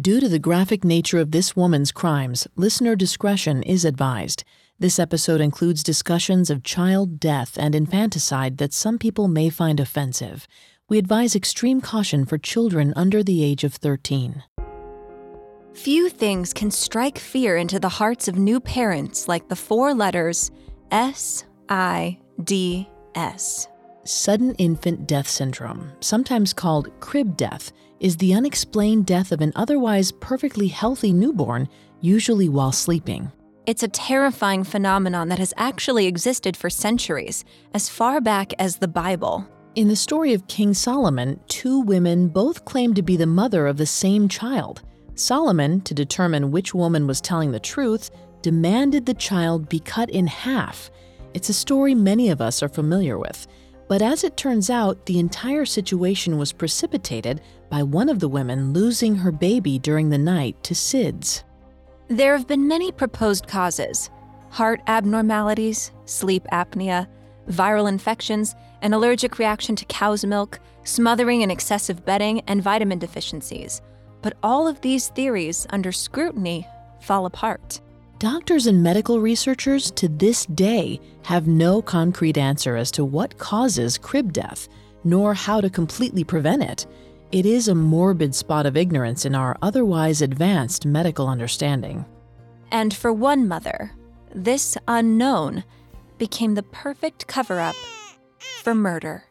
Due to the graphic nature of this woman's crimes, listener discretion is advised. This episode includes discussions of child death and infanticide that some people may find offensive. We advise extreme caution for children under the age of 13. Few things can strike fear into the hearts of new parents like the four letters S I D S. Sudden infant death syndrome, sometimes called crib death, is the unexplained death of an otherwise perfectly healthy newborn, usually while sleeping. It's a terrifying phenomenon that has actually existed for centuries, as far back as the Bible. In the story of King Solomon, two women both claimed to be the mother of the same child. Solomon, to determine which woman was telling the truth, demanded the child be cut in half. It's a story many of us are familiar with. But as it turns out, the entire situation was precipitated by one of the women losing her baby during the night to SIDS. There have been many proposed causes heart abnormalities, sleep apnea, viral infections, an allergic reaction to cow's milk, smothering and excessive bedding, and vitamin deficiencies. But all of these theories, under scrutiny, fall apart. Doctors and medical researchers to this day have no concrete answer as to what causes crib death, nor how to completely prevent it. It is a morbid spot of ignorance in our otherwise advanced medical understanding. And for one mother, this unknown became the perfect cover up for murder.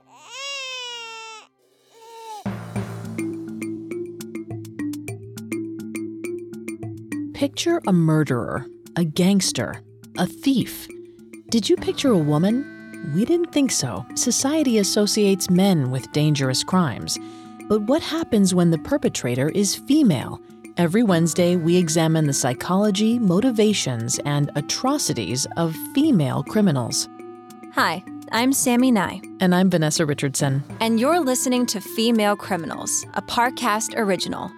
Picture a murderer, a gangster, a thief. Did you picture a woman? We didn't think so. Society associates men with dangerous crimes. But what happens when the perpetrator is female? Every Wednesday, we examine the psychology, motivations, and atrocities of female criminals. Hi, I'm Sammy Nye. And I'm Vanessa Richardson. And you're listening to Female Criminals, a Parcast original.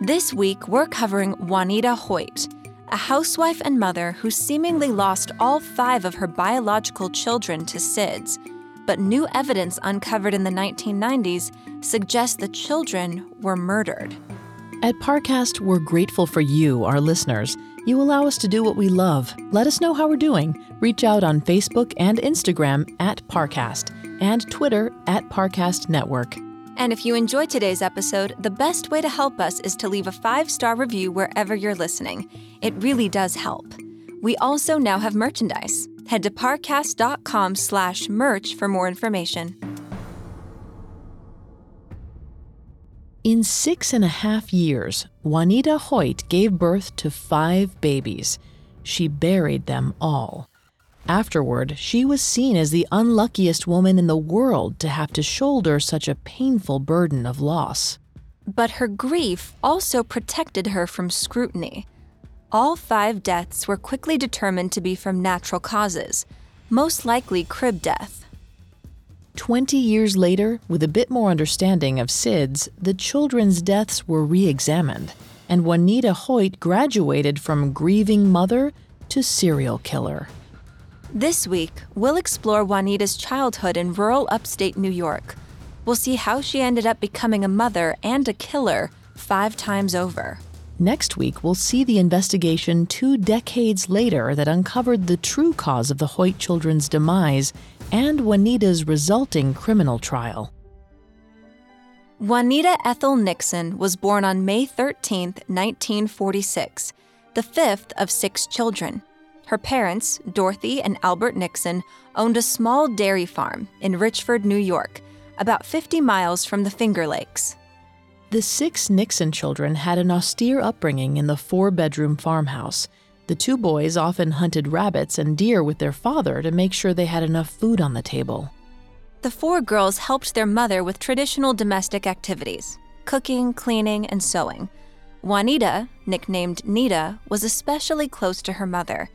This week, we're covering Waneta Hoyt, a housewife and mother who seemingly lost all five of her biological children to SIDS. But new evidence uncovered in the 1990s suggests the children were murdered. At Parcast, we're grateful for you, our listeners. You allow us to do what we love. Let us know how we're doing. Reach out on Facebook and Instagram at Parcast and Twitter at Parcast Network. And if you enjoyed today's episode, the best way to help us is to leave a five star review wherever you're listening. It really does help. We also now have merchandise. Head to parcast.com slash merch for more information. In six and a half years, Waneta Hoyt gave birth to five babies. She buried them all. Afterward, she was seen as the unluckiest woman in the world to have to shoulder such a painful burden of loss. But her grief also protected her from scrutiny. All five deaths were quickly determined to be from natural causes, most likely crib death. Twenty years later, with a bit more understanding of SIDS, the children's deaths were re examined, and Waneta Hoyt graduated from grieving mother to serial killer. This week, we'll explore Waneta's childhood in rural upstate New York. We'll see how she ended up becoming a mother and a killer five times over. Next week, we'll see the investigation two decades later that uncovered the true cause of the Hoyt children's demise and Waneta's resulting criminal trial. Waneta Ethel Nixon was born on May 13, 1946, the fifth of six children. Her parents, Dorothy and Albert Nixon, owned a small dairy farm in Richford, New York, about 50 miles from the Finger Lakes. The six Nixon children had an austere upbringing in the four bedroom farmhouse. The two boys often hunted rabbits and deer with their father to make sure they had enough food on the table. The four girls helped their mother with traditional domestic activities cooking, cleaning, and sewing. Waneta, nicknamed Nita, was especially close to her mother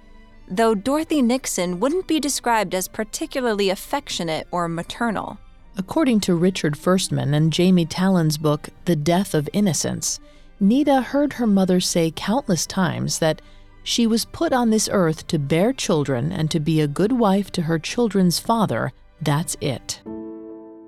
though Dorothy Nixon wouldn't be described as particularly affectionate or maternal. According to Richard Firstman and Jamie Talan's book, The Death of Innocence, Nita heard her mother say countless times that she was put on this earth to bear children and to be a good wife to her children's father. That's it.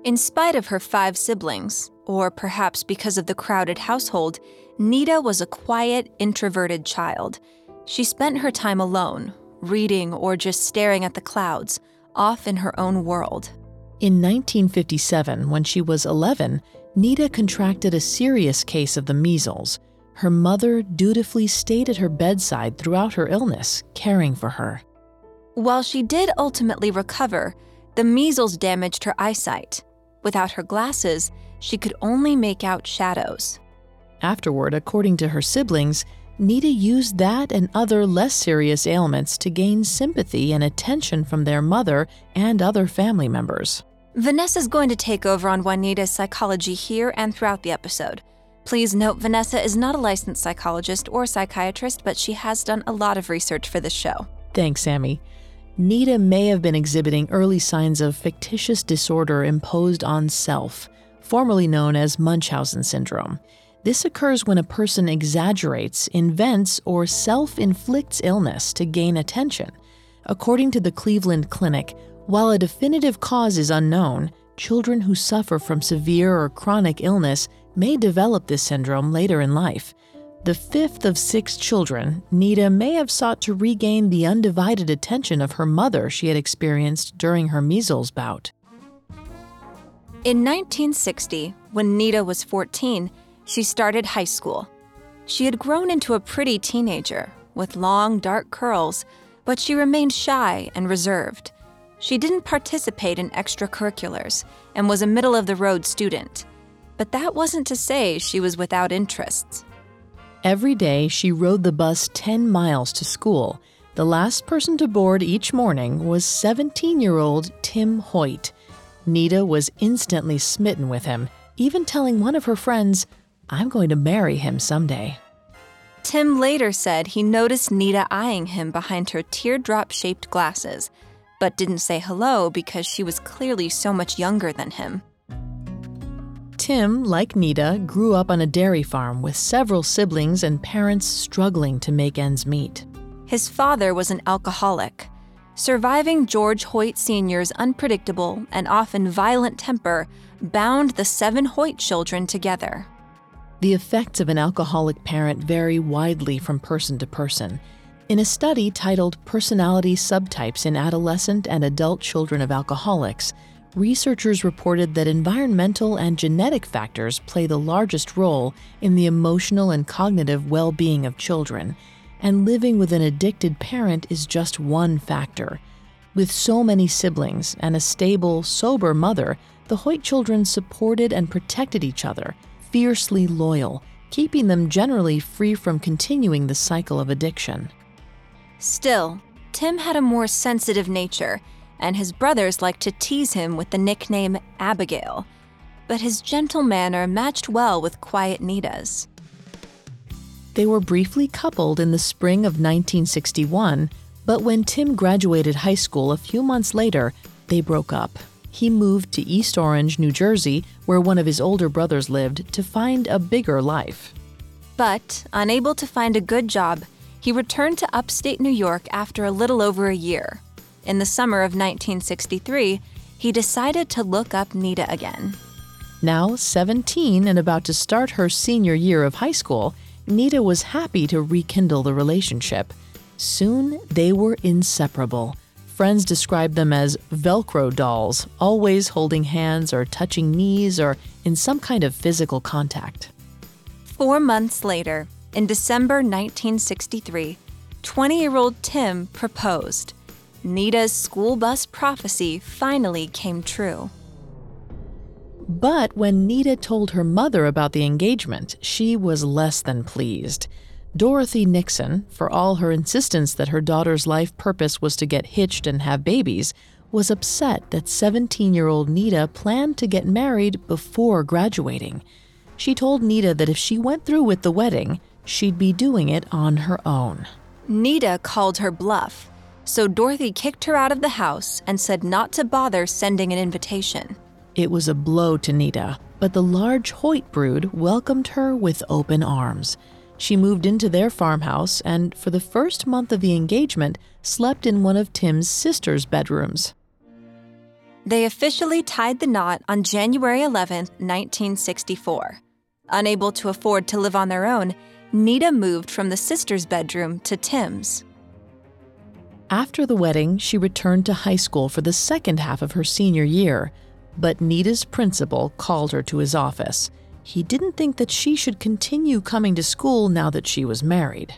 In spite of her five siblings, or perhaps because of the crowded household, Nita was a quiet, introverted child. She spent her time alone, reading or just staring at the clouds, off in her own world. In 1957, when she was 11, Nita contracted a serious case of the measles. Her mother dutifully stayed at her bedside throughout her illness, caring for her. While she did ultimately recover, the measles damaged her eyesight. Without her glasses, she could only make out shadows. Afterward, according to her siblings, Nita used that and other less serious ailments to gain sympathy and attention from their mother and other family members. Vanessa's going to take over on Waneta's psychology here and throughout the episode. Please note Vanessa is not a licensed psychologist or psychiatrist, but she has done a lot of research for this show. Thanks, Sammy. Nita may have been exhibiting early signs of factitious disorder imposed on self, formerly known as Munchausen syndrome. This occurs when a person exaggerates, invents, or self inflicts illness to gain attention. According to the Cleveland Clinic, while a definitive cause is unknown, children who suffer from severe or chronic illness may develop this syndrome later in life. The fifth of six children, Nita may have sought to regain the undivided attention of her mother she had experienced during her measles bout. In 1960, when Nita was 14, she started high school. She had grown into a pretty teenager with long, dark curls, but she remained shy and reserved. She didn't participate in extracurriculars and was a middle of the road student. But that wasn't to say she was without interests. Every day, she rode the bus 10 miles to school. The last person to board each morning was 17 year old Tim Hoyt. Nita was instantly smitten with him, even telling one of her friends, I'm going to marry him someday. Tim later said he noticed Nita eyeing him behind her teardrop shaped glasses, but didn't say hello because she was clearly so much younger than him. Tim, like Nita, grew up on a dairy farm with several siblings and parents struggling to make ends meet. His father was an alcoholic. Surviving George Hoyt Sr.'s unpredictable and often violent temper bound the seven Hoyt children together. The effects of an alcoholic parent vary widely from person to person. In a study titled Personality Subtypes in Adolescent and Adult Children of Alcoholics, researchers reported that environmental and genetic factors play the largest role in the emotional and cognitive well being of children, and living with an addicted parent is just one factor. With so many siblings and a stable, sober mother, the Hoyt children supported and protected each other, fiercely loyal, keeping them generally free from continuing the cycle of addiction. Still, Tim had a more sensitive nature and his brothers liked to tease him with the nickname Abigail. But his gentle manner matched well with quiet Nita's. They were briefly coupled in the spring of 1961, but when Tim graduated high school a few months later, they broke up. He moved to East Orange, New Jersey, where one of his older brothers lived, to find a bigger life. But, unable to find a good job, he returned to upstate New York after a little over a year, in the summer of 1963, he decided to look up Nita again. Now 17 and about to start her senior year of high school, Nita was happy to rekindle the relationship. Soon they were inseparable. Friends describe them as Velcro dolls, always holding hands or touching knees or in some kind of physical contact. Four months later, in December 1963, 20 year old Tim proposed. Nita's school bus prophecy finally came true. But when Nita told her mother about the engagement, she was less than pleased. Dorothy Nixon, for all her insistence that her daughter's life purpose was to get hitched and have babies, was upset that 17 year old Nita planned to get married before graduating. She told Nita that if she went through with the wedding, she'd be doing it on her own. Nita called her bluff so Dorothy kicked her out of the house and said not to bother sending an invitation. It was a blow to Nita, but the large Hoyt brood welcomed her with open arms. She moved into their farmhouse and, for the first month of the engagement, slept in one of Tim's sister's bedrooms. They officially tied the knot on January 11, 1964. Unable to afford to live on their own, Nita moved from the sister's bedroom to Tim's. After the wedding, she returned to high school for the second half of her senior year, but Nita's principal called her to his office. He didn't think that she should continue coming to school now that she was married.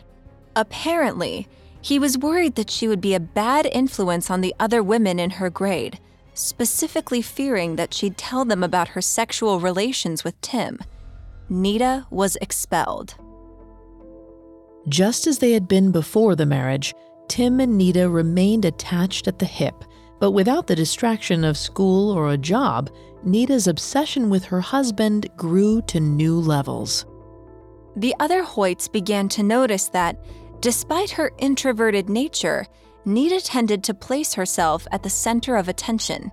Apparently, he was worried that she would be a bad influence on the other women in her grade, specifically fearing that she'd tell them about her sexual relations with Tim. Nita was expelled. Just as they had been before the marriage, Tim and Nita remained attached at the hip, but without the distraction of school or a job, Nita's obsession with her husband grew to new levels. The other Hoyts began to notice that, despite her introverted nature, Nita tended to place herself at the center of attention,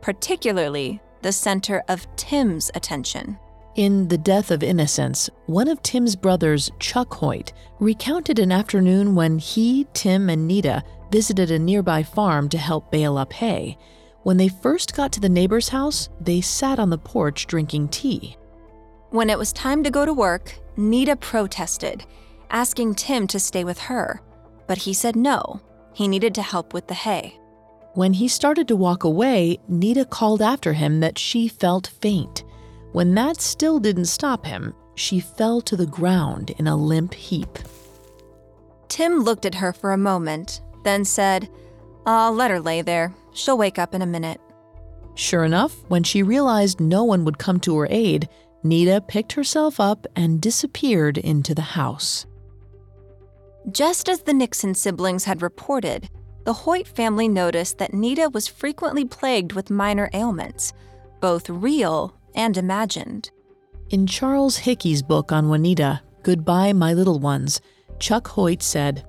particularly the center of Tim's attention. In The Death of Innocence, one of Tim's brothers, Chuck Hoyt, recounted an afternoon when he, Tim, and Nita visited a nearby farm to help bale up hay. When they first got to the neighbor's house, they sat on the porch drinking tea. When it was time to go to work, Nita protested, asking Tim to stay with her, but he said no. He needed to help with the hay. When he started to walk away, Nita called after him that she felt faint. When that still didn't stop him, she fell to the ground in a limp heap. Tim looked at her for a moment, then said, I'll let her lay there. She'll wake up in a minute. Sure enough, when she realized no one would come to her aid, Nita picked herself up and disappeared into the house. Just as the Nixon siblings had reported, the Hoyt family noticed that Nita was frequently plagued with minor ailments, both real and imagined. In Charles Hickey's book on Waneta, Goodbye, My Little Ones, Chuck Hoyt said,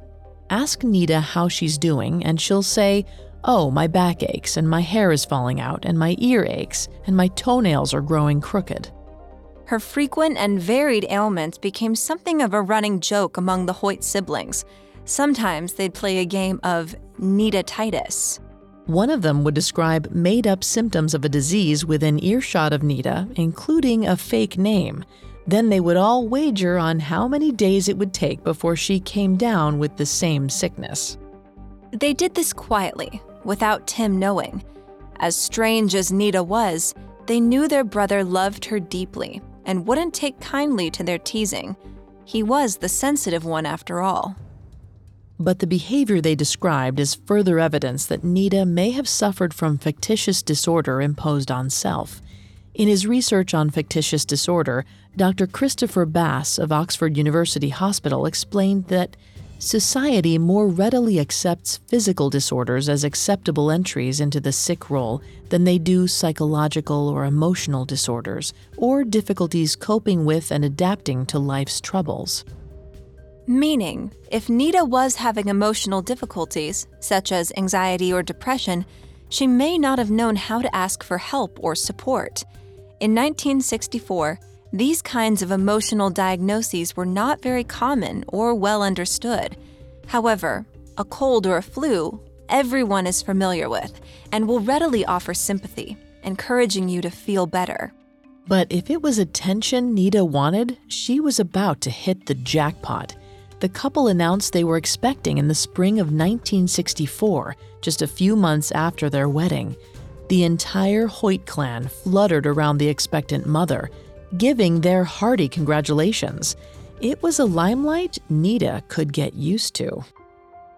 Ask Nita how she's doing, and she'll say, Oh, my back aches, and my hair is falling out, and my ear aches, and my toenails are growing crooked. Her frequent and varied ailments became something of a running joke among the Hoyt siblings. Sometimes they'd play a game of Nita-titis. One of them would describe made up symptoms of a disease within earshot of Nita, including a fake name. Then they would all wager on how many days it would take before she came down with the same sickness. They did this quietly, without Tim knowing. As strange as Nita was, they knew their brother loved her deeply and wouldn't take kindly to their teasing. He was the sensitive one after all. But the behavior they described is further evidence that Nita may have suffered from factitious disorder imposed on self. In his research on factitious disorder, Dr. Christopher Bass of Oxford University Hospital explained that society more readily accepts physical disorders as acceptable entries into the sick role than they do psychological or emotional disorders, or difficulties coping with and adapting to life's troubles. Meaning, if Nita was having emotional difficulties, such as anxiety or depression, she may not have known how to ask for help or support. In 1964, these kinds of emotional diagnoses were not very common or well understood. However, a cold or a flu, everyone is familiar with and will readily offer sympathy, encouraging you to feel better. But if it was attention Nita wanted, she was about to hit the jackpot the couple announced they were expecting in the spring of 1964, just a few months after their wedding. The entire Hoyt clan fluttered around the expectant mother, giving their hearty congratulations. It was a limelight Nita could get used to.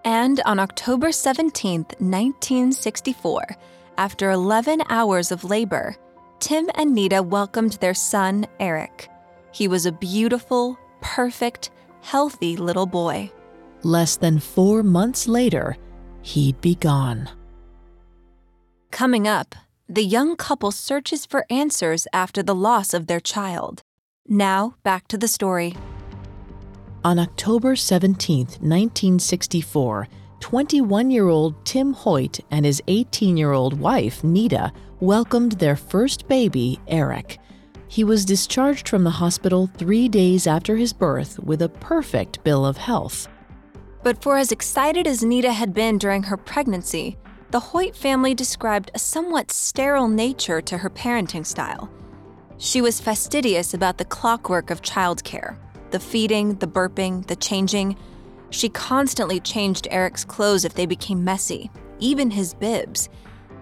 And on October 17, 1964, after 11 hours of labor, Tim and Nita welcomed their son, Eric. He was a beautiful, perfect, healthy little boy. Less than four months later, he'd be gone. Coming up, the young couple searches for answers after the loss of their child. Now, back to the story. On October 17, 1964, 21 year old Tim Hoyt and his 18 year old wife, Nita, welcomed their first baby, Eric. He was discharged from the hospital three days after his birth with a perfect bill of health. But for as excited as Nita had been during her pregnancy, the Hoyt family described a somewhat sterile nature to her parenting style. She was fastidious about the clockwork of childcare the feeding, the burping, the changing. She constantly changed Eric's clothes if they became messy, even his bibs.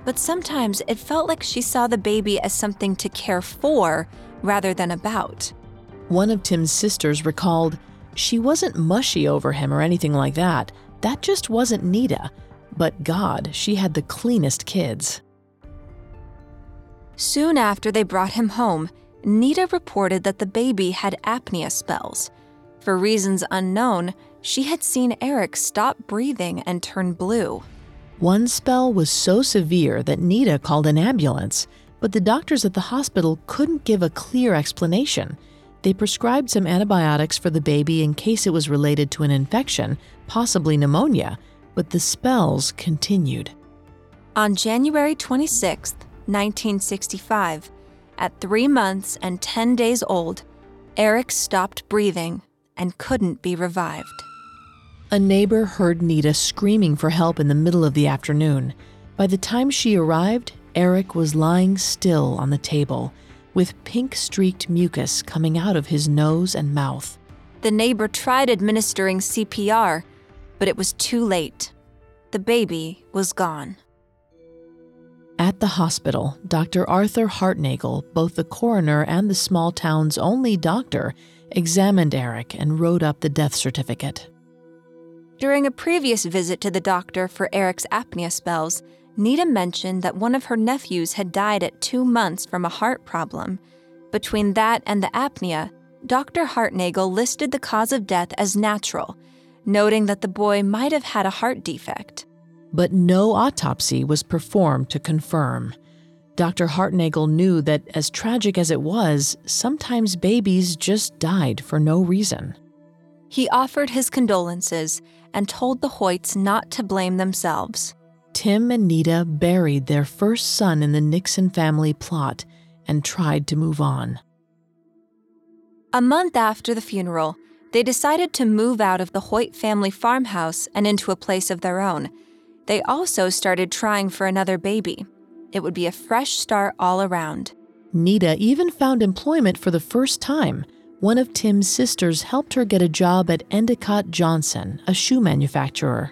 But sometimes it felt like she saw the baby as something to care for rather than about. One of Tim's sisters recalled, She wasn't mushy over him or anything like that. That just wasn't Nita. But God, she had the cleanest kids. Soon after they brought him home, Nita reported that the baby had apnea spells. For reasons unknown, she had seen Eric stop breathing and turn blue. One spell was so severe that Nita called an ambulance, but the doctors at the hospital couldn't give a clear explanation. They prescribed some antibiotics for the baby in case it was related to an infection, possibly pneumonia, but the spells continued. On January 26, 1965, at three months and 10 days old, Eric stopped breathing and couldn't be revived. A neighbor heard Nita screaming for help in the middle of the afternoon. By the time she arrived, Eric was lying still on the table, with pink streaked mucus coming out of his nose and mouth. The neighbor tried administering CPR, but it was too late. The baby was gone. At the hospital, Dr. Arthur Hartnagel, both the coroner and the small town's only doctor, examined Eric and wrote up the death certificate. During a previous visit to the doctor for Eric's apnea spells, Nita mentioned that one of her nephews had died at two months from a heart problem. Between that and the apnea, Dr. Hartnagel listed the cause of death as natural noting that the boy might have had a heart defect. But no autopsy was performed to confirm. Dr. Hartnagel knew that, as tragic as it was, sometimes babies just died for no reason. He offered his condolences and told the Hoyts not to blame themselves. Tim and Nita buried their first son in the Nixon family plot and tried to move on. A month after the funeral, they decided to move out of the Hoyt family farmhouse and into a place of their own. They also started trying for another baby. It would be a fresh start all around. Nita even found employment for the first time. One of Tim's sisters helped her get a job at Endicott Johnson, a shoe manufacturer.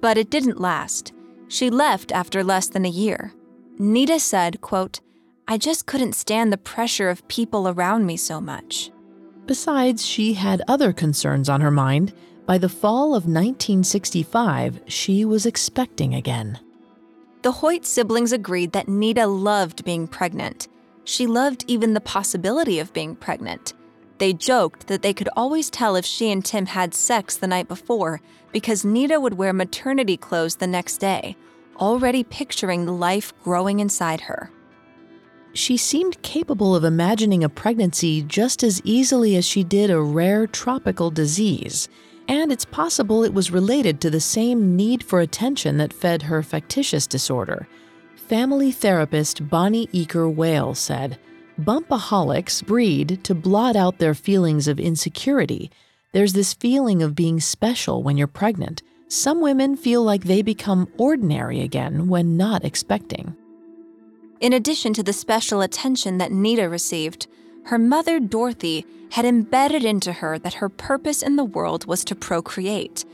But it didn't last. She left after less than a year. Nita said, quote, I just couldn't stand the pressure of people around me so much. Besides, she had other concerns on her mind. By the fall of 1965, she was expecting again. The Hoyt siblings agreed that Nita loved being pregnant. She loved even the possibility of being pregnant. They joked that they could always tell if she and Tim had sex the night before because Nita would wear maternity clothes the next day, already picturing the life growing inside her she seemed capable of imagining a pregnancy just as easily as she did a rare tropical disease. And it's possible it was related to the same need for attention that fed her factitious disorder. Family therapist Bonnie Eaker Whale said, Bumpaholics breed to blot out their feelings of insecurity. There's this feeling of being special when you're pregnant. Some women feel like they become ordinary again when not expecting. In addition to the special attention that Nita received, her mother, Dorothy, had embedded into her that her purpose in the world was to procreate.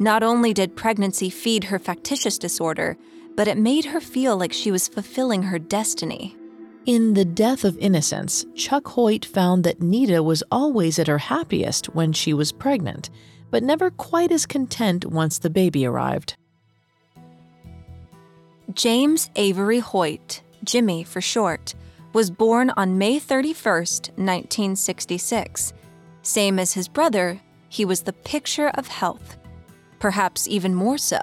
Not only did pregnancy feed her factitious disorder, but it made her feel like she was fulfilling her destiny. In The Death of Innocence, Chuck Hoyt found that Nita was always at her happiest when she was pregnant, but never quite as content once the baby arrived. James Avery Hoyt Jimmy for short, was born on May 31, 1966. Same as his brother, he was the picture of health. Perhaps even more so.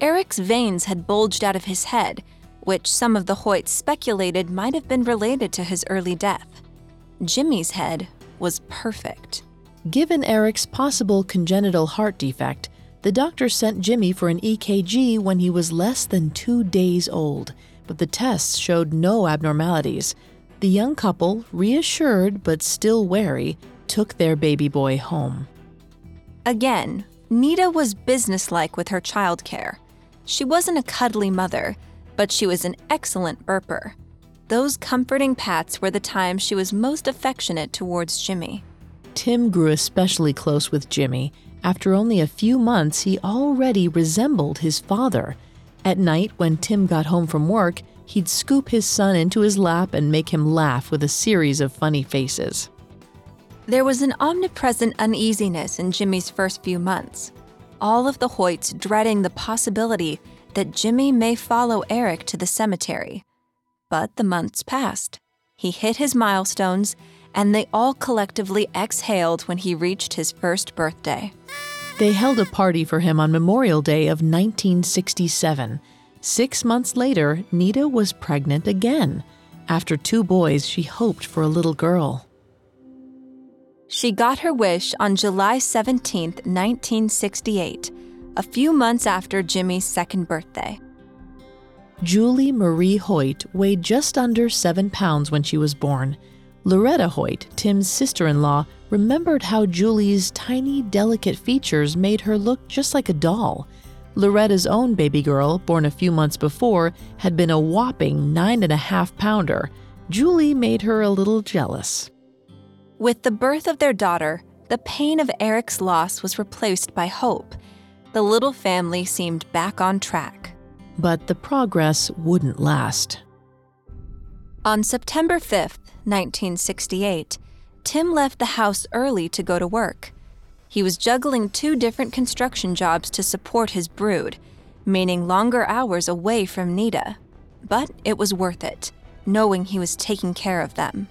Eric's veins had bulged out of his head, which some of the Hoyts speculated might have been related to his early death. Jimmy's head was perfect. Given Eric's possible congenital heart defect, the doctor sent Jimmy for an EKG when he was less than two days old but the tests showed no abnormalities. The young couple, reassured but still wary, took their baby boy home. Again, Nita was businesslike with her childcare. She wasn't a cuddly mother, but she was an excellent burper. Those comforting pats were the times she was most affectionate towards Jimmy. Tim grew especially close with Jimmy. After only a few months, he already resembled his father. At night, when Tim got home from work, he'd scoop his son into his lap and make him laugh with a series of funny faces. There was an omnipresent uneasiness in Jimmy's first few months. All of the Hoyts dreading the possibility that Jimmy may follow Eric to the cemetery. But the months passed. He hit his milestones, and they all collectively exhaled when he reached his first birthday. They held a party for him on Memorial Day of 1967. Six months later, Nita was pregnant again. After two boys, she hoped for a little girl. She got her wish on July 17, 1968, a few months after Jimmy's second birthday. Julie Marie Hoyt weighed just under seven pounds when she was born. Loretta Hoyt, Tim's sister in law, remembered how Julie's tiny, delicate features made her look just like a doll. Loretta's own baby girl, born a few months before, had been a whopping nine and a half pounder. Julie made her a little jealous. With the birth of their daughter, the pain of Eric's loss was replaced by hope. The little family seemed back on track. But the progress wouldn't last. On September 5th, 1968, Tim left the house early to go to work. He was juggling two different construction jobs to support his brood, meaning longer hours away from Nita. But it was worth it, knowing he was taking care of them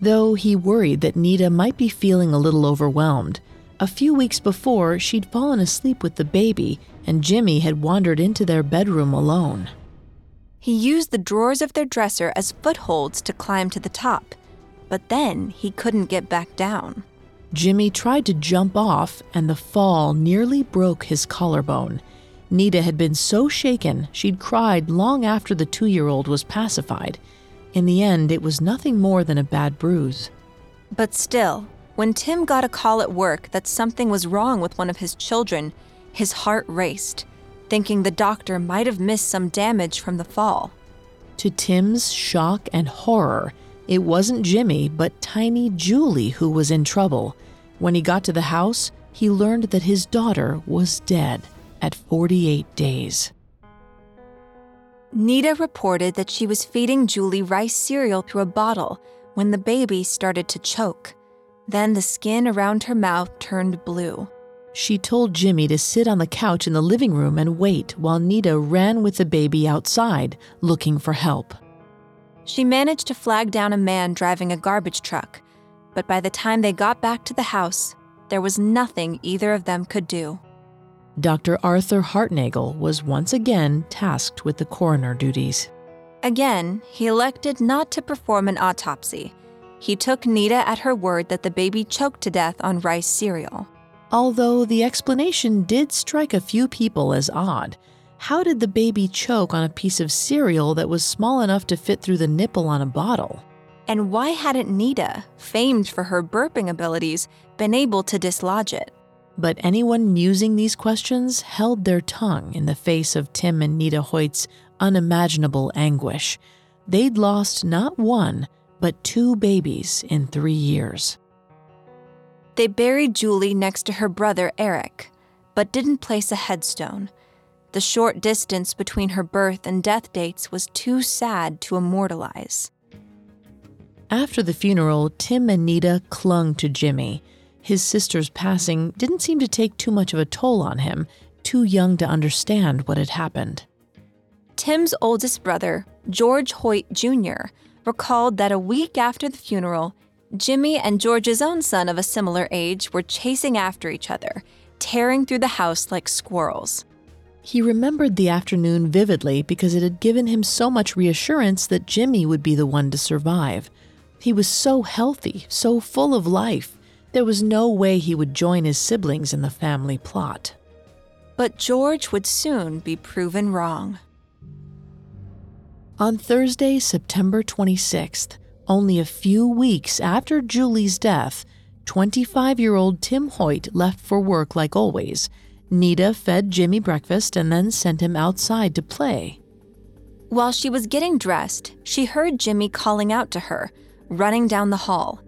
though he worried that Nita might be feeling a little overwhelmed. A few weeks before, she'd fallen asleep with the baby, and Jimmy had wandered into their bedroom alone. He used the drawers of their dresser as footholds to climb to the top, but then he couldn't get back down. Jimmy tried to jump off, and the fall nearly broke his collarbone. Nita had been so shaken she'd cried long after the two year old was pacified. In the end, it was nothing more than a bad bruise. But still, when Tim got a call at work that something was wrong with one of his children, his heart raced, thinking the doctor might have missed some damage from the fall. To Tim's shock and horror, it wasn't Jimmy, but tiny Julie who was in trouble. When he got to the house, he learned that his daughter was dead at 48 days. Nita reported that she was feeding Julie rice cereal through a bottle when the baby started to choke. Then the skin around her mouth turned blue. She told Jimmy to sit on the couch in the living room and wait while Nita ran with the baby outside, looking for help. She managed to flag down a man driving a garbage truck, but by the time they got back to the house, there was nothing either of them could do. Dr. Arthur Hartnagel was once again tasked with the coroner duties. Again, he elected not to perform an autopsy. He took Nita at her word that the baby choked to death on rice cereal. Although the explanation did strike a few people as odd. How did the baby choke on a piece of cereal that was small enough to fit through the nipple on a bottle? And why hadn't Nita, famed for her burping abilities, been able to dislodge it? But anyone musing these questions held their tongue in the face of Tim and Nita Hoyt's unimaginable anguish. They'd lost not one, but two babies in three years. They buried Julie next to her brother Eric, but didn't place a headstone. The short distance between her birth and death dates was too sad to immortalize. After the funeral, Tim and Nita clung to Jimmy. His sister's passing didn't seem to take too much of a toll on him, too young to understand what had happened. Tim's oldest brother, George Hoyt Jr., recalled that a week after the funeral, Jimmy and George's own son of a similar age were chasing after each other, tearing through the house like squirrels. He remembered the afternoon vividly because it had given him so much reassurance that Jimmy would be the one to survive. He was so healthy, so full of life. There was no way he would join his siblings in the family plot. But George would soon be proven wrong. On Thursday, September 26th, only a few weeks after Julie's death, 25 year old Tim Hoyt left for work like always. Nita fed Jimmy breakfast and then sent him outside to play. While she was getting dressed, she heard Jimmy calling out to her, running down the hall.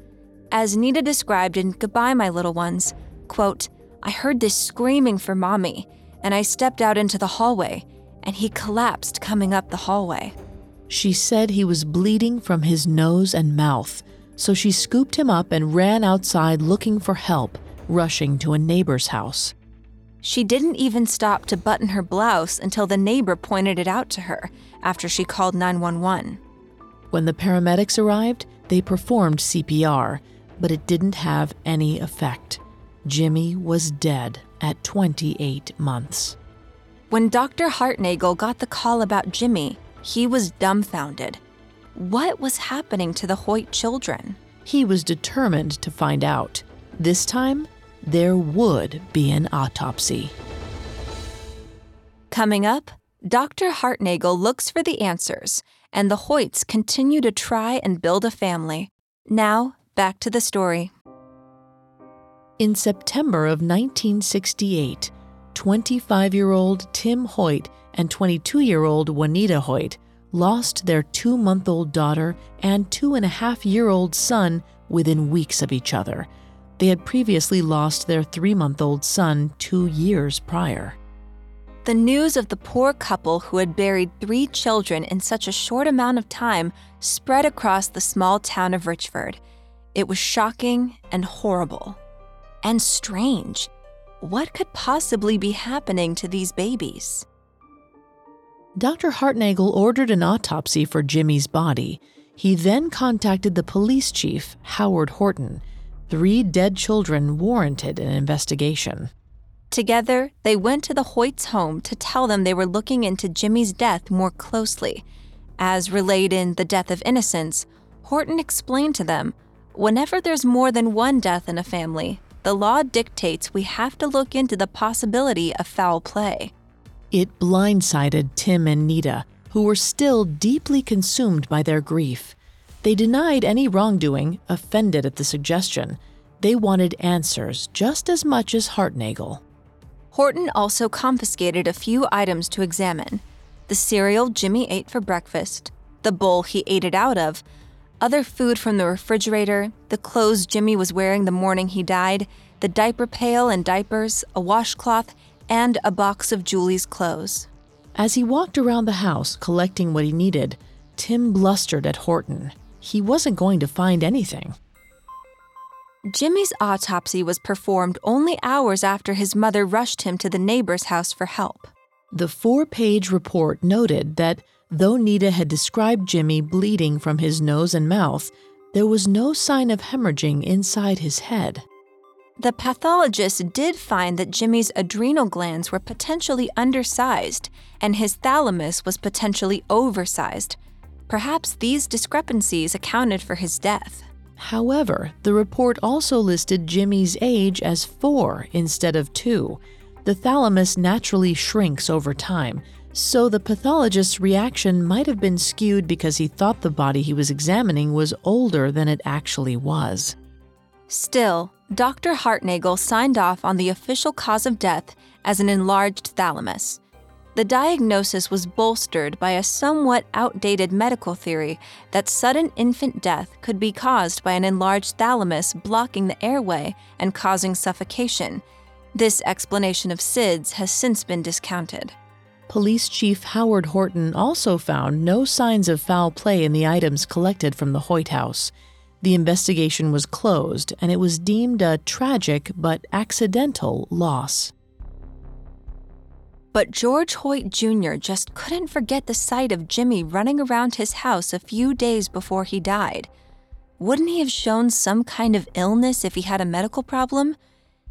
As Nita described in Goodbye, My Little Ones, quote, I heard this screaming for mommy, and I stepped out into the hallway, and he collapsed coming up the hallway. She said he was bleeding from his nose and mouth, so she scooped him up and ran outside looking for help, rushing to a neighbor's house. She didn't even stop to button her blouse until the neighbor pointed it out to her after she called 911. When the paramedics arrived, they performed CPR, but it didn't have any effect. Jimmy was dead at 28 months. When Dr. Hartnagel got the call about Jimmy, he was dumbfounded. What was happening to the Hoyt children? He was determined to find out. This time, there would be an autopsy. Coming up, Dr. Hartnagel looks for the answers, and the Hoyts continue to try and build a family. Now, back to the story. In September of 1968, 25 year old Tim Hoyt and 22 year old Waneta Hoyt lost their two month old daughter and two and a half year old son within weeks of each other. They had previously lost their three month old son two years prior. The news of the poor couple who had buried three children in such a short amount of time spread across the small town of Richford. It was shocking and horrible. And strange. What could possibly be happening to these babies? Dr. Hartnagel ordered an autopsy for Jimmy's body. He then contacted the police chief, Howard Horton. Three dead children warranted an investigation. Together, they went to the Hoyts' home to tell them they were looking into Jimmy's death more closely. As relayed in The Death of Innocence, Horton explained to them whenever there's more than one death in a family, the law dictates we have to look into the possibility of foul play. It blindsided Tim and Nita, who were still deeply consumed by their grief. They denied any wrongdoing, offended at the suggestion. They wanted answers just as much as Hartnagel. Horton also confiscated a few items to examine the cereal Jimmy ate for breakfast, the bowl he ate it out of, other food from the refrigerator, the clothes Jimmy was wearing the morning he died, the diaper pail and diapers, a washcloth, and a box of Julie's clothes. As he walked around the house collecting what he needed, Tim blustered at Horton. He wasn't going to find anything. Jimmy's autopsy was performed only hours after his mother rushed him to the neighbor's house for help. The four page report noted that Though Nita had described Jimmy bleeding from his nose and mouth, there was no sign of hemorrhaging inside his head. The pathologist did find that Jimmy's adrenal glands were potentially undersized and his thalamus was potentially oversized. Perhaps these discrepancies accounted for his death. However, the report also listed Jimmy's age as four instead of two. The thalamus naturally shrinks over time, so the pathologist's reaction might have been skewed because he thought the body he was examining was older than it actually was. Still, Dr. Hartnagel signed off on the official cause of death as an enlarged thalamus. The diagnosis was bolstered by a somewhat outdated medical theory that sudden infant death could be caused by an enlarged thalamus blocking the airway and causing suffocation. This explanation of SIDS has since been discounted. Police Chief Howard Horton also found no signs of foul play in the items collected from the Hoyt house. The investigation was closed and it was deemed a tragic but accidental loss. But George Hoyt Jr. just couldn't forget the sight of Jimmy running around his house a few days before he died. Wouldn't he have shown some kind of illness if he had a medical problem?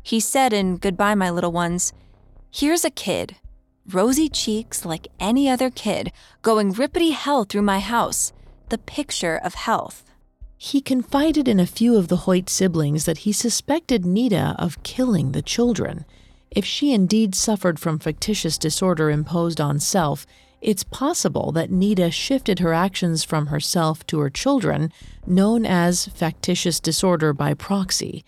He said in Goodbye, My Little Ones, Here's a kid rosy cheeks like any other kid, going rippity hell through my house, the picture of health. He confided in a few of the Hoyt siblings that he suspected Nita of killing the children. If she indeed suffered from factitious disorder imposed on self, it's possible that Nita shifted her actions from herself to her children, known as factitious disorder by proxy.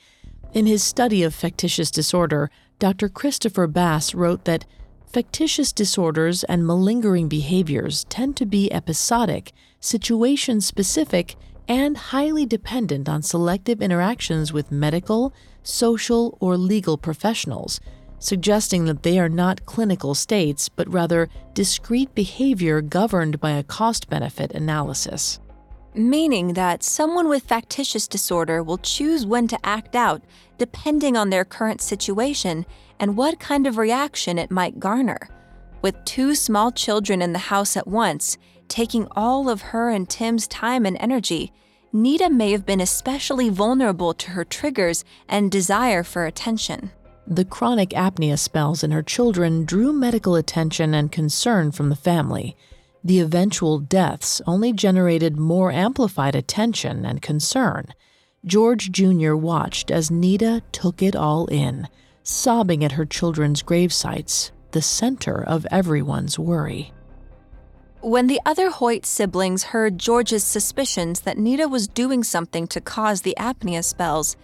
In his study of factitious disorder, Dr. Christopher Bass wrote that factitious disorders and malingering behaviors tend to be episodic, situation specific, and highly dependent on selective interactions with medical, social, or legal professionals, suggesting that they are not clinical states, but rather discrete behavior governed by a cost benefit analysis. Meaning that someone with factitious disorder will choose when to act out depending on their current situation and what kind of reaction it might garner. With two small children in the house at once, taking all of her and Tim's time and energy, Nita may have been especially vulnerable to her triggers and desire for attention. The chronic apnea spells in her children drew medical attention and concern from the family. The eventual deaths only generated more amplified attention and concern. George Jr. watched as Nita took it all in, sobbing at her children's grave sites, the center of everyone's worry. When the other Hoyt siblings heard George's suspicions that Nita was doing something to cause the apnea spells,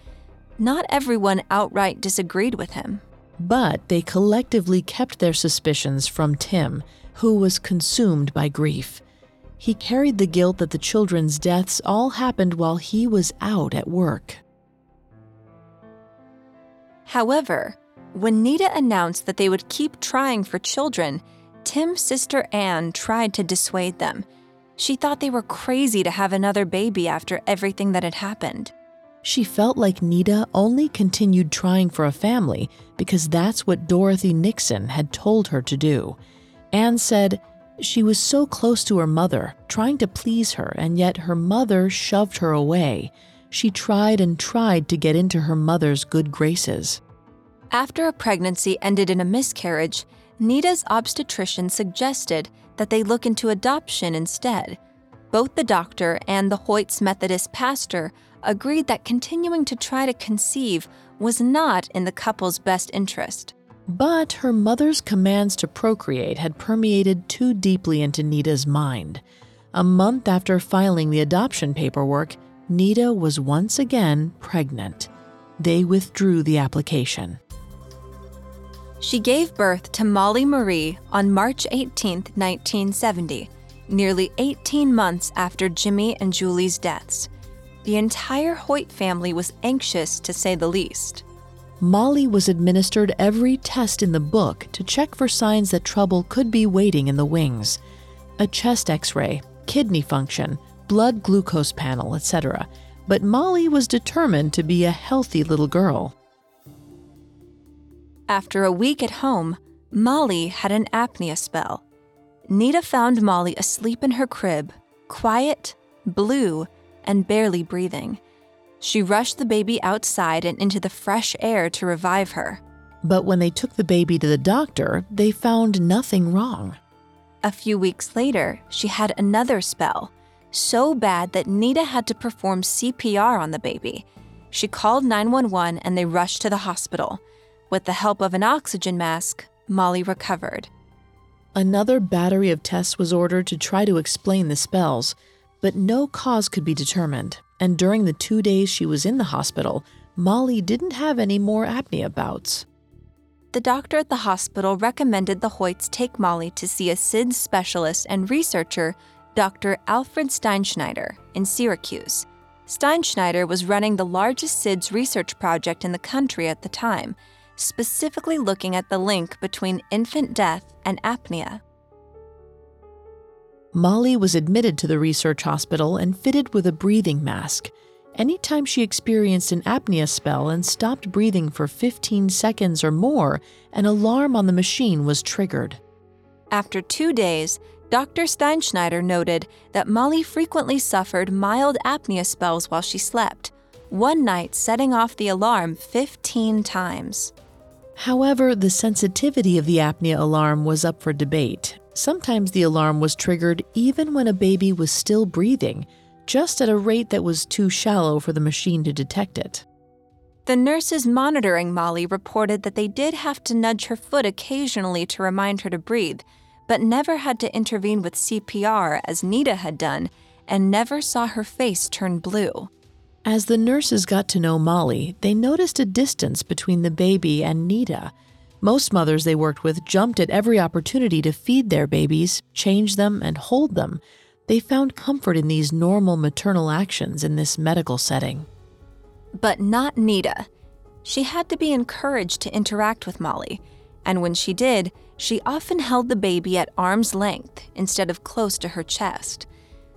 not everyone outright disagreed with him. But they collectively kept their suspicions from Tim, who was consumed by grief. He carried the guilt that the children's deaths all happened while he was out at work. However, when Nita announced that they would keep trying for children, Tim's sister Anne tried to dissuade them. She thought they were crazy to have another baby after everything that had happened. She felt like Nita only continued trying for a family because that's what Dorothy Nixon had told her to do. Anne said she was so close to her mother, trying to please her, and yet her mother shoved her away. She tried and tried to get into her mother's good graces. After a pregnancy ended in a miscarriage, Nita's obstetrician suggested that they look into adoption instead. Both the doctor and the Hoyt's Methodist pastor agreed that continuing to try to conceive was not in the couple's best interest. But her mother's commands to procreate had permeated too deeply into Nita's mind. A month after filing the adoption paperwork, Nita was once again pregnant. They withdrew the application. She gave birth to Molly Marie on March 18, 1970, nearly 18 months after Jimmy and Julie's deaths. The entire Hoyt family was anxious, to say the least. Molly was administered every test in the book to check for signs that trouble could be waiting in the wings a chest x ray, kidney function, blood glucose panel, etc. But Molly was determined to be a healthy little girl. After a week at home, Molly had an apnea spell. Nita found Molly asleep in her crib, quiet, blue, and barely breathing. She rushed the baby outside and into the fresh air to revive her. But when they took the baby to the doctor, they found nothing wrong. A few weeks later, she had another spell, so bad that Nita had to perform CPR on the baby. She called 911 and they rushed to the hospital. With the help of an oxygen mask, Molly recovered. Another battery of tests was ordered to try to explain the spells, but no cause could be determined. And during the two days she was in the hospital, Molly didn't have any more apnea bouts. The doctor at the hospital recommended the Hoyts take Molly to see a SIDS specialist and researcher, Dr. Alfred Steinschneider, in Syracuse. Steinschneider was running the largest SIDS research project in the country at the time specifically looking at the link between infant death and apnea. Molly was admitted to the research hospital and fitted with a breathing mask. Anytime she experienced an apnea spell and stopped breathing for 15 seconds or more, an alarm on the machine was triggered. After two days, Dr. Steinschneider noted that Molly frequently suffered mild apnea spells while she slept, one night setting off the alarm 15 times. However, the sensitivity of the apnea alarm was up for debate. Sometimes the alarm was triggered even when a baby was still breathing, just at a rate that was too shallow for the machine to detect it. The nurses monitoring Molly reported that they did have to nudge her foot occasionally to remind her to breathe, but never had to intervene with CPR as Nita had done, and never saw her face turn blue. As the nurses got to know Molly, they noticed a distance between the baby and Nita. Most mothers they worked with jumped at every opportunity to feed their babies, change them, and hold them. They found comfort in these normal maternal actions in this medical setting. But not Nita. She had to be encouraged to interact with Molly, and when she did, she often held the baby at arm's length instead of close to her chest.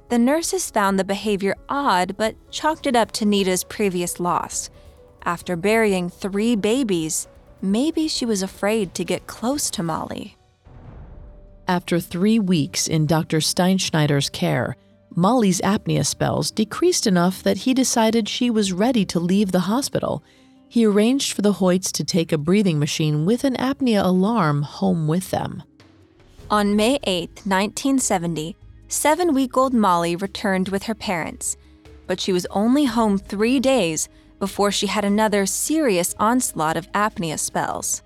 The nurses found the behavior odd, but chalked it up to Nita's previous loss. After burying three babies, maybe she was afraid to get close to Molly. After three weeks in Dr. Steinschneider's care, Molly's apnea spells decreased enough that he decided she was ready to leave the hospital. He arranged for the Hoyts to take a breathing machine with an apnea alarm home with them. On May 8, 1970, seven week old Molly returned with her parents, but she was only home three days before she had another serious onslaught of apnea spells.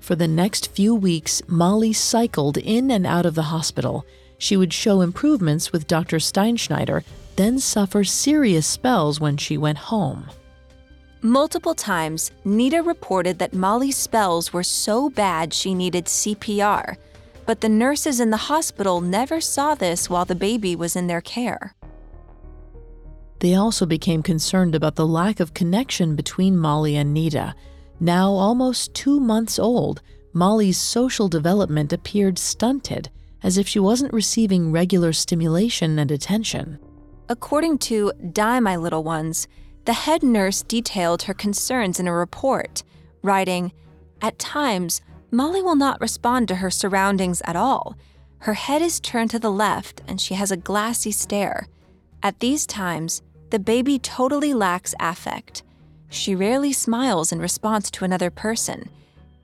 For the next few weeks, Molly cycled in and out of the hospital. She would show improvements with Dr. Steinschneider, then suffer serious spells when she went home. Multiple times, Nita reported that Molly's spells were so bad she needed CPR but the nurses in the hospital never saw this while the baby was in their care. They also became concerned about the lack of connection between Molly and Nita. Now almost two months old, Molly's social development appeared stunted, as if she wasn't receiving regular stimulation and attention. According to Die My Little Ones, the head nurse detailed her concerns in a report, writing, At times, Molly will not respond to her surroundings at all. Her head is turned to the left and she has a glassy stare. At these times, the baby totally lacks affect. She rarely smiles in response to another person.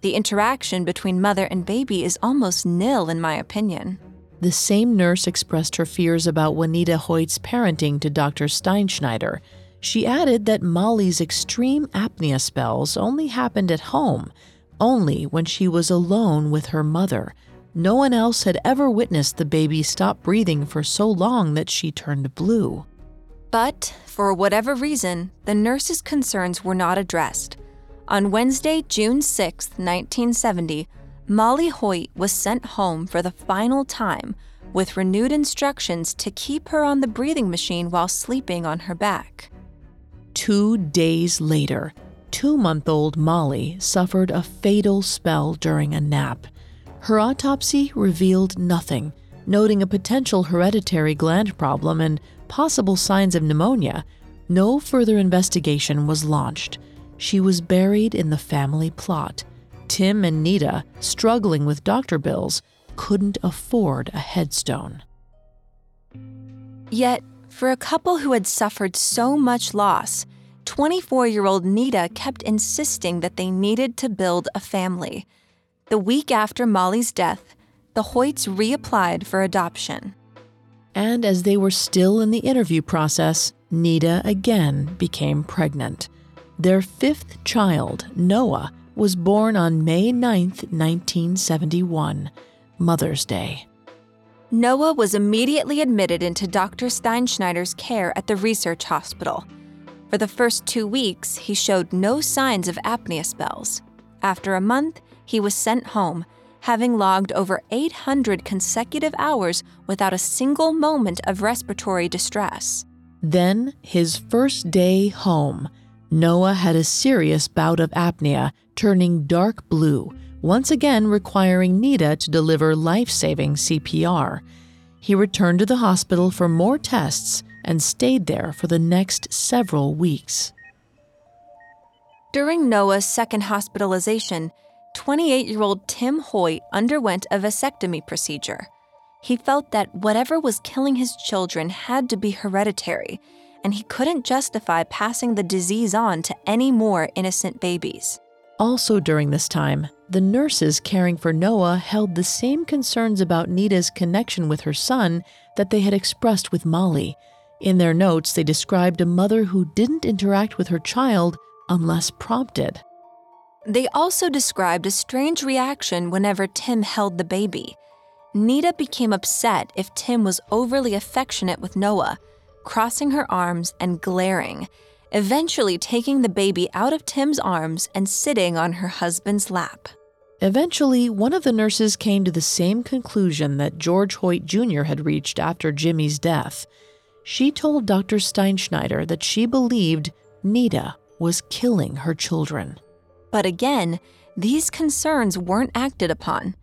The interaction between mother and baby is almost nil, in my opinion. The same nurse expressed her fears about Waneta Hoyt's parenting to Dr. Steinschneider. She added that Molly's extreme apnea spells only happened at home, only when she was alone with her mother. No one else had ever witnessed the baby stop breathing for so long that she turned blue. But, for whatever reason, the nurse's concerns were not addressed. On Wednesday, June 6, 1970, Molly Hoyt was sent home for the final time with renewed instructions to keep her on the breathing machine while sleeping on her back. Two days later, two month old Molly suffered a fatal spell during a nap. Her autopsy revealed nothing, noting a potential hereditary gland problem and possible signs of pneumonia. No further investigation was launched. She was buried in the family plot. Tim and Nita, struggling with doctor bills, couldn't afford a headstone. Yet, for a couple who had suffered so much loss, 24 year old Nita kept insisting that they needed to build a family. The week after Molly's death, the Hoyts reapplied for adoption. And as they were still in the interview process, Nita again became pregnant. Their fifth child, Noah, was born on May 9, 1971, Mother's Day. Noah was immediately admitted into Dr. Steinschneider's care at the research hospital. For the first two weeks, he showed no signs of apnea spells. After a month, he was sent home, having logged over 800 consecutive hours without a single moment of respiratory distress. Then, his first day home, Noah had a serious bout of apnea, turning dark blue, once again requiring Nita to deliver life saving CPR. He returned to the hospital for more tests and stayed there for the next several weeks. During Noah's second hospitalization, 28 year old Tim Hoyt underwent a vasectomy procedure. He felt that whatever was killing his children had to be hereditary, and he couldn't justify passing the disease on to any more innocent babies. Also, during this time, the nurses caring for Noah held the same concerns about Nita's connection with her son that they had expressed with Molly in their notes, they described a mother who didn't interact with her child unless prompted. They also described a strange reaction whenever Tim held the baby. Nita became upset if Tim was overly affectionate with Noah, crossing her arms and glaring, eventually taking the baby out of Tim's arms and sitting on her husband's lap. Eventually, one of the nurses came to the same conclusion that George Hoyt Jr. had reached after Jimmy's death. She told Dr. Steinschneider that she believed Nita was killing her children. But again, these concerns weren't acted upon.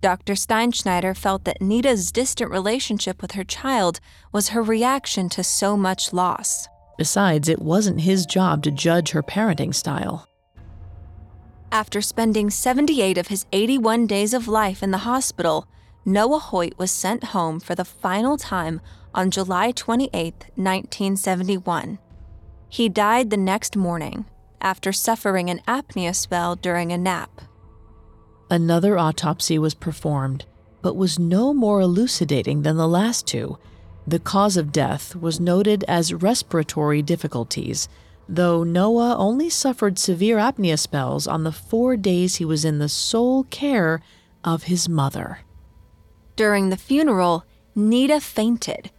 Dr. Steinschneider felt that Nita's distant relationship with her child was her reaction to so much loss. Besides, it wasn't his job to judge her parenting style. After spending 78 of his 81 days of life in the hospital, Noah Hoyt was sent home for the final time on July 28, 1971. He died the next morning after suffering an apnea spell during a nap. Another autopsy was performed, but was no more elucidating than the last two. The cause of death was noted as respiratory difficulties, though Noah only suffered severe apnea spells on the four days he was in the sole care of his mother. During the funeral, Nita fainted.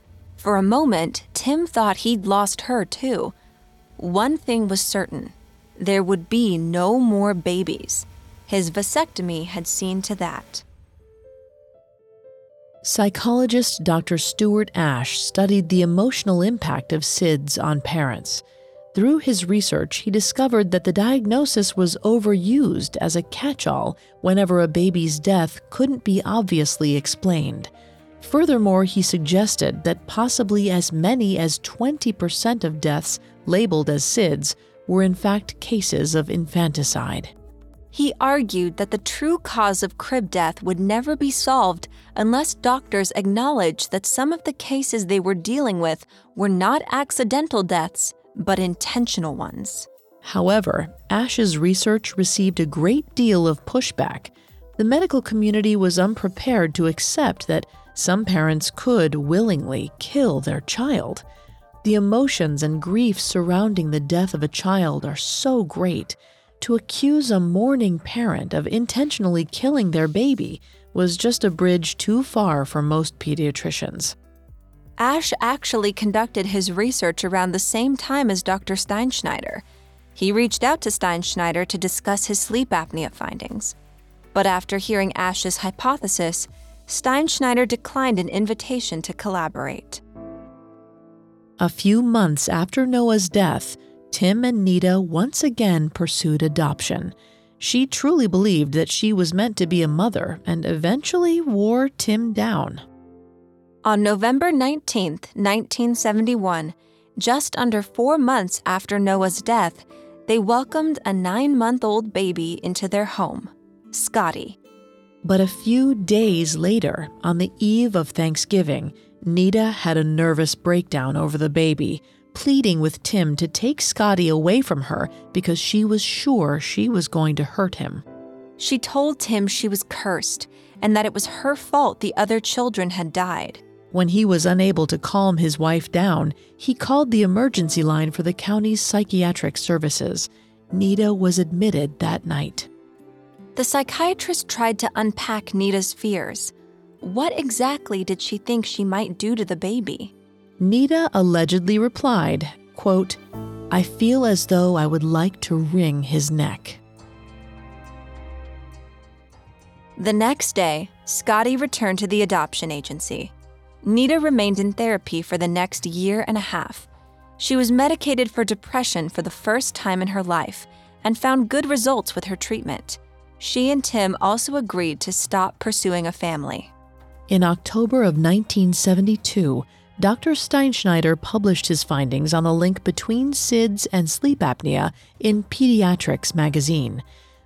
For a moment, Tim thought he'd lost her too. One thing was certain there would be no more babies. His vasectomy had seen to that. Psychologist Dr. Stuart Asch studied the emotional impact of SIDS on parents. Through his research, he discovered that the diagnosis was overused as a catch all whenever a baby's death couldn't be obviously explained. Furthermore, he suggested that possibly as many as 20% of deaths labeled as SIDS were in fact cases of infanticide. He argued that the true cause of crib death would never be solved unless doctors acknowledged that some of the cases they were dealing with were not accidental deaths, but intentional ones. However, Asch's research received a great deal of pushback. The medical community was unprepared to accept that some parents could willingly kill their child. The emotions and grief surrounding the death of a child are so great. To accuse a mourning parent of intentionally killing their baby was just a bridge too far for most pediatricians. Asch actually conducted his research around the same time as Dr. Steinschneider. He reached out to Steinschneider to discuss his sleep apnea findings. But after hearing Asch's hypothesis, Steinschneider declined an invitation to collaborate. A few months after Noah's death, Tim and Nita once again pursued adoption. She truly believed that she was meant to be a mother and eventually wore Tim down. On November 19, 1971, just under four months after Noah's death, they welcomed a nine month old baby into their home, Scotty. But a few days later, on the eve of Thanksgiving, Nita had a nervous breakdown over the baby, pleading with Tim to take Scotty away from her because she was sure she was going to hurt him. She told Tim she was cursed and that it was her fault the other children had died. When he was unable to calm his wife down, he called the emergency line for the county's psychiatric services. Nita was admitted that night. The psychiatrist tried to unpack Nita's fears. What exactly did she think she might do to the baby? Nita allegedly replied, quote, I feel as though I would like to wring his neck. The next day, Scotty returned to the adoption agency. Nita remained in therapy for the next year and a half. She was medicated for depression for the first time in her life and found good results with her treatment. She and Tim also agreed to stop pursuing a family. In October of 1972, Dr. Steinschneider published his findings on the link between SIDS and sleep apnea in Pediatrics magazine.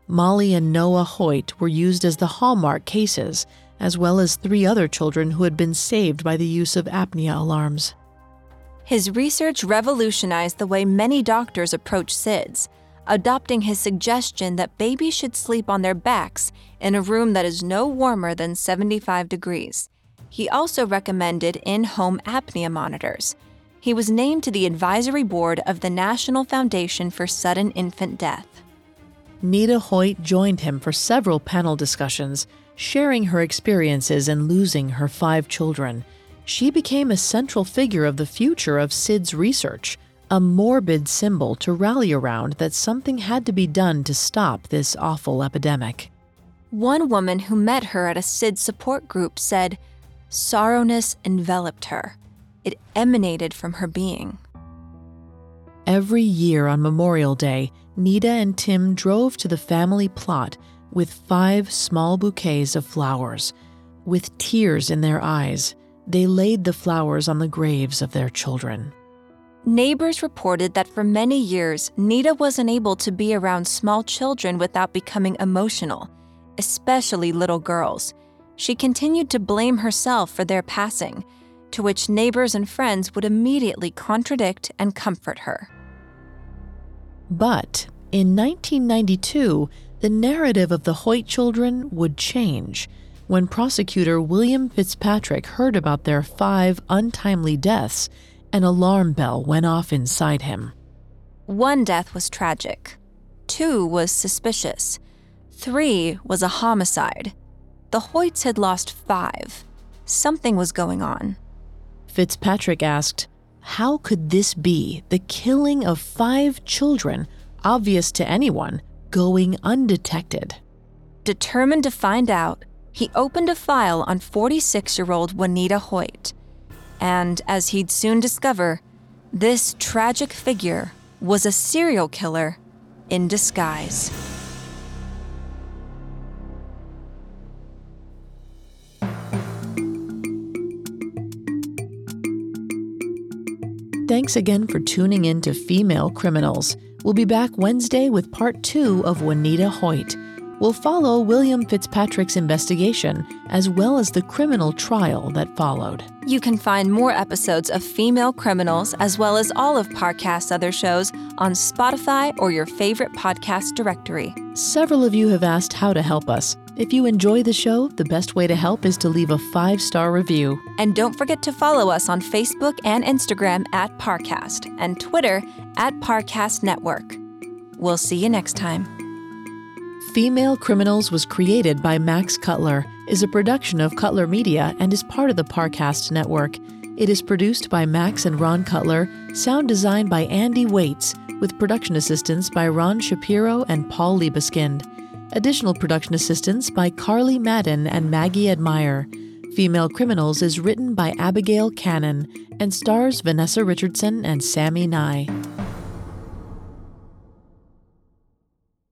Molly and Noah Hoyt were used as the hallmark cases, as well as three other children who had been saved by the use of apnea alarms. His research revolutionized the way many doctors approach SIDS, adopting his suggestion that babies should sleep on their backs in a room that is no warmer than 75 degrees. He also recommended in home apnea monitors. He was named to the advisory board of the National Foundation for Sudden Infant Death. Nita Hoyt joined him for several panel discussions sharing her experiences in losing her five children. She became a central figure of the future of SIDS research, a morbid symbol to rally around that something had to be done to stop this awful epidemic. One woman who met her at a SID support group said, Sorrowness enveloped her. It emanated from her being. Every year on Memorial Day, Nita and Tim drove to the family plot with five small bouquets of flowers. With tears in their eyes, they laid the flowers on the graves of their children. Neighbors reported that for many years, Nita wasn't able to be around small children without becoming emotional, especially little girls. She continued to blame herself for their passing, to which neighbors and friends would immediately contradict and comfort her. But in 1992, the narrative of the Hoyt children would change when prosecutor William Fitzpatrick heard about their five untimely deaths. An alarm bell went off inside him. One death was tragic, two was suspicious, three was a homicide. The Hoyts had lost five. Something was going on. Fitzpatrick asked, how could this be the killing of five children, obvious to anyone, going undetected? Determined to find out, he opened a file on 46 year old Waneta Hoyt. And as he'd soon discover, this tragic figure was a serial killer in disguise. Thanks again for tuning in to Female Criminals. We'll be back Wednesday with part two of Waneta Hoyt. We'll follow William Fitzpatrick's investigation as well as the criminal trial that followed. You can find more episodes of Female Criminals as well as all of Parcast's other shows on Spotify or your favorite podcast directory. Several of you have asked how to help us. If you enjoy the show, the best way to help is to leave a five star review. And don't forget to follow us on Facebook and Instagram at Parcast and Twitter at Parcast Network. We'll see you next time. Female Criminals was created by Max Cutler, is a production of Cutler Media, and is part of the Parcast Network. It is produced by Max and Ron Cutler, sound designed by Andy Waits, with production assistance by Ron Shapiro and Paul Liebeskind. Additional production assistance by Carly Madden and Maggie Admire. Female Criminals is written by Abigail Cannon and stars Vanessa Richardson and Sammy Nye.